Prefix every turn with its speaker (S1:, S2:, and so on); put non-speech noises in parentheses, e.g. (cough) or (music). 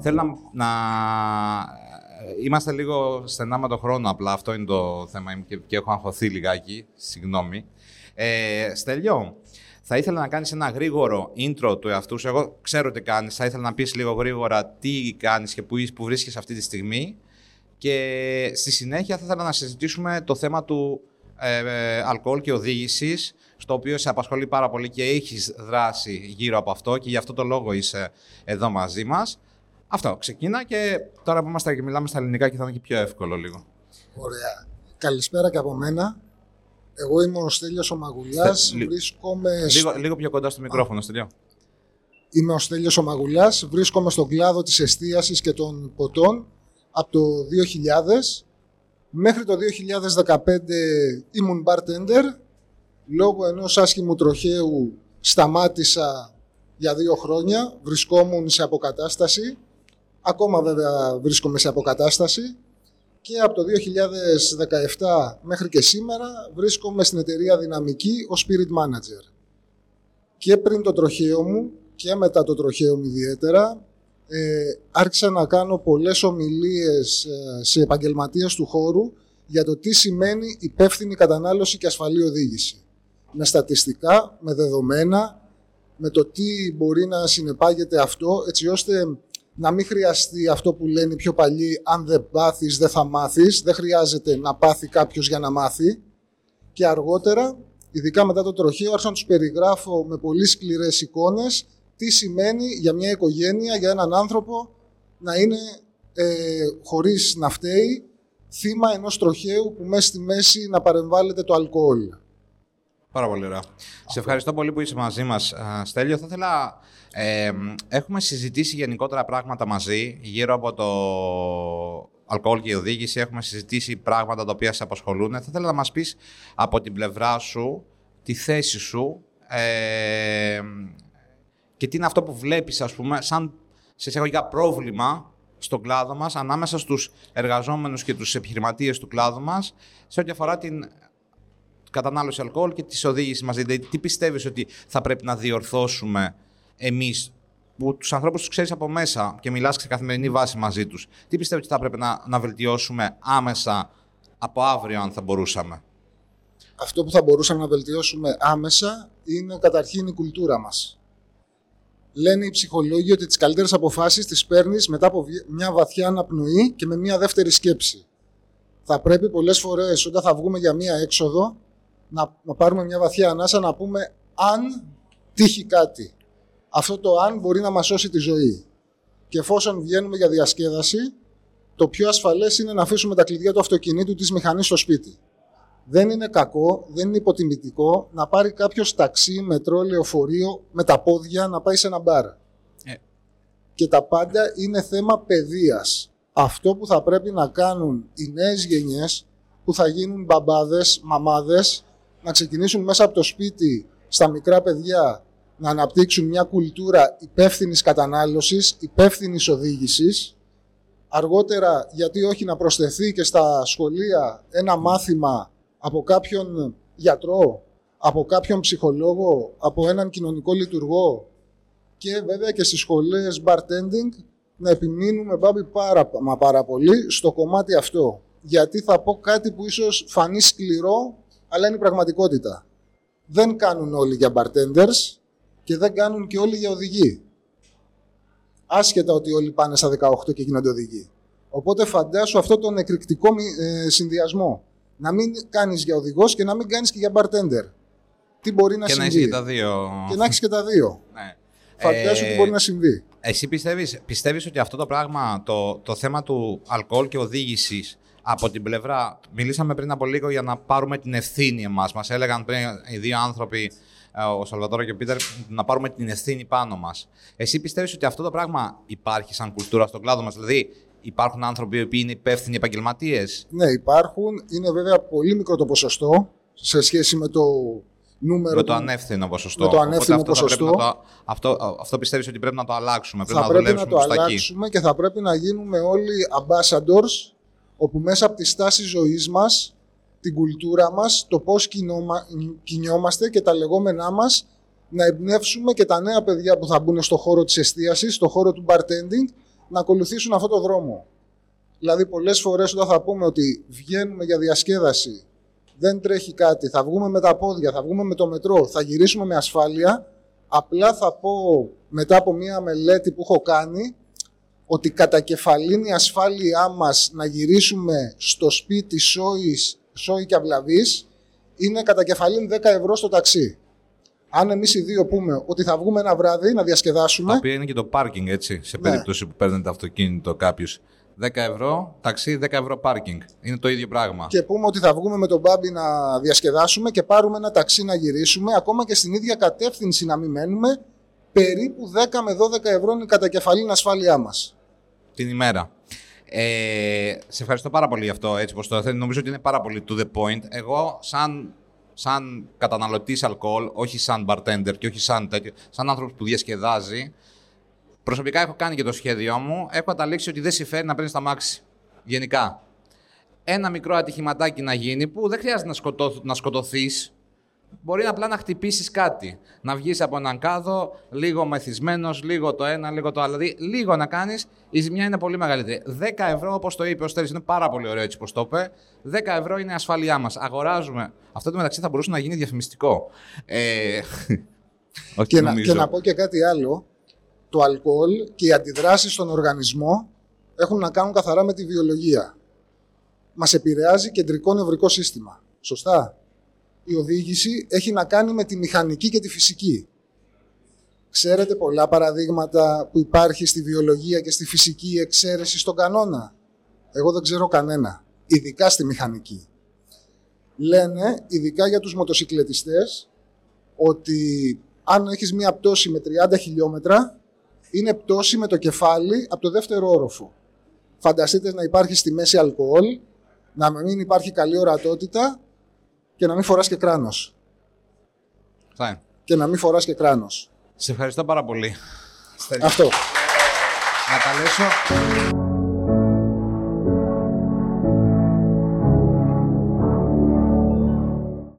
S1: Θέλω να, να... Είμαστε λίγο στενά με το χρόνο, απλά αυτό είναι το θέμα και, και έχω αγχωθεί λιγάκι, συγγνώμη. Ε, Στέλιο, θα ήθελα να κάνεις ένα γρήγορο intro του εαυτού σου. Εγώ ξέρω τι κάνεις, θα ήθελα να πεις λίγο γρήγορα τι κάνεις και που, που βρίσκεσαι αυτή τη στιγμή. Και στη συνέχεια θα ήθελα να συζητήσουμε το θέμα του ε, ε, αλκοόλ και οδήγησης, στο οποίο σε απασχολεί πάρα πολύ και έχεις δράσει γύρω από αυτό και γι' αυτό το λόγο είσαι εδώ μαζί μας. Αυτό, ξεκίνα και τώρα που είμαστε και μιλάμε στα ελληνικά και θα είναι και πιο εύκολο λίγο.
S2: Ωραία. Καλησπέρα και από μένα. Εγώ είμαι ο Στέλιος ο Μαγουλιάς, βρίσκομαι...
S1: Λίγο, λίγο πιο κοντά στο μικρόφωνο, Στέλιο.
S2: Είμαι ο Στέλιος ο Μαγουλιάς, βρίσκομαι στον κλάδο της εστίασης και των ποτών από το 2000 Μέχρι το 2015 ήμουν bartender. Λόγω ενός άσχημου τροχαίου σταμάτησα για δύο χρόνια. Βρισκόμουν σε αποκατάσταση. Ακόμα βέβαια βρίσκομαι σε αποκατάσταση. Και από το 2017 μέχρι και σήμερα βρίσκομαι στην εταιρεία Δυναμική ως Spirit Manager. Και πριν το τροχαίο μου και μετά το τροχαίο μου ιδιαίτερα ε, άρχισα να κάνω πολλές ομιλίες ε, σε επαγγελματίες του χώρου για το τι σημαίνει υπεύθυνη κατανάλωση και ασφαλή οδήγηση. Με στατιστικά, με δεδομένα, με το τι μπορεί να συνεπάγεται αυτό, έτσι ώστε να μην χρειαστεί αυτό που λένε οι πιο παλιοί, αν δεν πάθεις δεν θα μάθεις, δεν χρειάζεται να πάθει κάποιος για να μάθει. Και αργότερα, ειδικά μετά το τροχείο, άρχισα να τους περιγράφω με πολύ σκληρές εικόνες τι σημαίνει για μια οικογένεια, για έναν άνθρωπο να είναι ε, χωρίς να φταίει θύμα ενός τροχαίου που μέσα στη μέση να παρεμβάλλεται το αλκοόλ.
S1: Πάρα πολύ ωραία. Σε ευχαριστώ πολύ που είσαι μαζί μας, Στέλιο. Θα ήθελα... Ε, έχουμε συζητήσει γενικότερα πράγματα μαζί γύρω από το αλκοόλ και η οδήγηση. Έχουμε συζητήσει πράγματα τα οποία σε απασχολούν. Θα ήθελα να μας πεις από την πλευρά σου τη θέση σου ε, και τι είναι αυτό που βλέπεις, ας πούμε, σαν σε εισαγωγικά πρόβλημα στον κλάδο μας, ανάμεσα στους εργαζόμενους και τους επιχειρηματίες του κλάδου μας, σε ό,τι αφορά την κατανάλωση αλκοόλ και τις οδήγηση μας. Δηλαδή, τι πιστεύεις ότι θα πρέπει να διορθώσουμε εμείς που τους ανθρώπους τους ξέρεις από μέσα και μιλάς σε καθημερινή βάση μαζί τους. Τι πιστεύεις ότι θα πρέπει να, να βελτιώσουμε άμεσα από αύριο αν θα μπορούσαμε;
S2: Αυτό που θα μπορούσαμε να βελτιώσουμε άμεσα είναι καταρχήν η κουλτούρα μας λένε οι ψυχολόγοι ότι τις καλύτερες αποφάσεις τις παίρνεις μετά από μια βαθιά αναπνοή και με μια δεύτερη σκέψη. Θα πρέπει πολλές φορές όταν θα βγούμε για μια έξοδο να, να πάρουμε μια βαθιά ανάσα να πούμε αν τύχει κάτι. Αυτό το αν μπορεί να μας σώσει τη ζωή. Και εφόσον βγαίνουμε για διασκέδαση, το πιο ασφαλές είναι να αφήσουμε τα κλειδιά του αυτοκινήτου της μηχανής στο σπίτι. Δεν είναι κακό, δεν είναι υποτιμητικό να πάρει κάποιος ταξί, μετρό, λεωφορείο με τα πόδια να πάει σε ένα μπαρ. Ε. Και τα πάντα είναι θέμα παιδείας. Αυτό που θα πρέπει να κάνουν οι νέες γενιές που θα γίνουν μπαμπάδες, μαμάδες, να ξεκινήσουν μέσα από το σπίτι στα μικρά παιδιά να αναπτύξουν μια κουλτούρα υπεύθυνης κατανάλωσης, υπεύθυνης οδήγησης. Αργότερα, γιατί όχι να προσθεθεί και στα σχολεία ένα μάθημα από κάποιον γιατρό, από κάποιον ψυχολόγο, από έναν κοινωνικό λειτουργό και βέβαια και στις σχολές bartending να επιμείνουμε μπάμπη πάρα, μα πάρα πολύ στο κομμάτι αυτό. Γιατί θα πω κάτι που ίσως φανεί σκληρό, αλλά είναι η πραγματικότητα. Δεν κάνουν όλοι για bartenders και δεν κάνουν και όλοι για οδηγοί. Άσχετα ότι όλοι πάνε στα 18 και γίνονται οδηγοί. Οπότε φαντάσου αυτό τον εκρηκτικό ε, συνδυασμό να μην κάνεις για οδηγός και να μην κάνεις και για bartender. Τι μπορεί να
S1: και
S2: συμβεί.
S1: Και να έχεις και τα δύο.
S2: Και να έχεις και τα δύο. (laughs)
S1: Ναι.
S2: Φαντάζομαι ε, τι μπορεί να συμβεί.
S1: Εσύ πιστεύεις, πιστεύεις ότι αυτό το πράγμα, το, το θέμα του αλκοόλ και οδήγησης από την πλευρά. Μιλήσαμε πριν από λίγο για να πάρουμε την ευθύνη εμάς. Μας έλεγαν πριν οι δύο άνθρωποι, ε, ο Σαλβατόρα και ο Πίτερ, να πάρουμε την ευθύνη πάνω μας. Εσύ πιστεύεις ότι αυτό το πράγμα υπάρχει σαν κουλτούρα στον κλάδο μας; Δηλαδή, Υπάρχουν άνθρωποι που είναι υπεύθυνοι επαγγελματίες;
S2: Ναι, υπάρχουν. Είναι βέβαια πολύ μικρό το ποσοστό σε σχέση με το νούμερο.
S1: Με το ανεύθυνο ποσοστό.
S2: Με το ανεύθυνο αυτό ποσοστό.
S1: Το, αυτό, αυτό πιστεύεις ότι πρέπει να το αλλάξουμε.
S2: Πρέπει θα να πρέπει να το αλλάξουμε και θα πρέπει να γίνουμε όλοι ambassadors, όπου μέσα από τη στάση ζωής μας, την κουλτούρα μας, το πώς κινιόμαστε και τα λεγόμενά μας, να εμπνεύσουμε και τα νέα παιδιά που θα μπουν στο χώρο της εστίασης, στο χώρο του bartending, να ακολουθήσουν αυτό το δρόμο. Δηλαδή, πολλές φορές όταν θα πούμε ότι βγαίνουμε για διασκέδαση, δεν τρέχει κάτι, θα βγούμε με τα πόδια, θα βγούμε με το μετρό, θα γυρίσουμε με ασφάλεια, απλά θα πω μετά από μία μελέτη που έχω κάνει, ότι κατά κεφαλήν η ασφάλειά μας να γυρίσουμε στο σπίτι σόης, σόη και αυλαβής είναι κατά κεφαλήν 10 ευρώ στο ταξί. Αν εμείς οι δύο πούμε ότι θα βγούμε ένα βράδυ να διασκεδάσουμε.
S1: Τα οποία είναι και το πάρκινγκ, έτσι, σε ναι. περίπτωση που παίρνετε αυτοκίνητο κάποιος. 10 ευρώ ταξί, 10 ευρώ πάρκινγκ. Είναι το ίδιο πράγμα.
S2: Και πούμε ότι θα βγούμε με τον Μπάμπι να διασκεδάσουμε και πάρουμε ένα ταξί να γυρίσουμε, ακόμα και στην ίδια κατεύθυνση να μην μένουμε, περίπου 10 με 12 ευρώ είναι η κατακεφαλήν ασφάλειά μας.
S1: Την ημέρα. Ε, σε ευχαριστώ πάρα πολύ γι' αυτό, έτσι πως το Νομίζω ότι είναι πάρα πολύ to the point. Εγώ, σαν, σαν καταναλωτής αλκοόλ, όχι σαν bartender και όχι σαν τέτοιο, σαν άνθρωπος που διασκεδάζει, προσωπικά έχω κάνει και το σχέδιό μου, έχω καταλήξει ότι δεν συμφέρει να παίρνεις τα μάξι. Γενικά. Ένα μικρό ατυχηματάκι να γίνει που δεν χρειάζεται να, σκοτώ, να σκοτωθείς, Μπορεί απλά να χτυπήσεις κάτι. Να βγεις από έναν κάδο, λίγο μεθυσμένος, λίγο το ένα, λίγο το άλλο. Δηλαδή, λίγο να κάνεις, η ζημιά είναι πολύ μεγαλύτερη. 10 ευρώ, όπως το είπε ο Στέρι, είναι πάρα πολύ ωραίο έτσι πώ το είπε. 10 ευρώ είναι η ασφάλειά μας. Αγοράζουμε. Αυτό το μεταξύ θα μπορούσε να γίνει διαφημιστικό. Ε... (laughs)
S2: και, να, και να πω και κάτι άλλο. Το αλκοόλ και οι αντιδράσεις στον οργανισμό έχουν να κάνουν καθαρά με τη βιολογία. Μας επηρεάζει κεντρικό νευρικό σύστημα. Σωστά; Η οδήγηση έχει να κάνει με τη μηχανική και τη φυσική. Ξέρετε πολλά παραδείγματα που υπάρχει στη βιολογία και στη φυσική εξαίρεση στον κανόνα. Εγώ δεν ξέρω κανένα, ειδικά στη μηχανική. Λένε, ειδικά για τους μοτοσυκλετιστές, ότι αν έχεις μία πτώση με 30 χιλιόμετρα, είναι πτώση με το κεφάλι από το δεύτερο όροφο. Φανταστείτε να υπάρχει στη μέση αλκοόλ, να μην υπάρχει καλή ορατότητα και να μην φοράς και κράνος.
S1: Fine.
S2: Και να μην φοράς και κράνος.
S1: Σε ευχαριστώ πάρα πολύ.
S2: Αυτό.
S1: Να καλέσω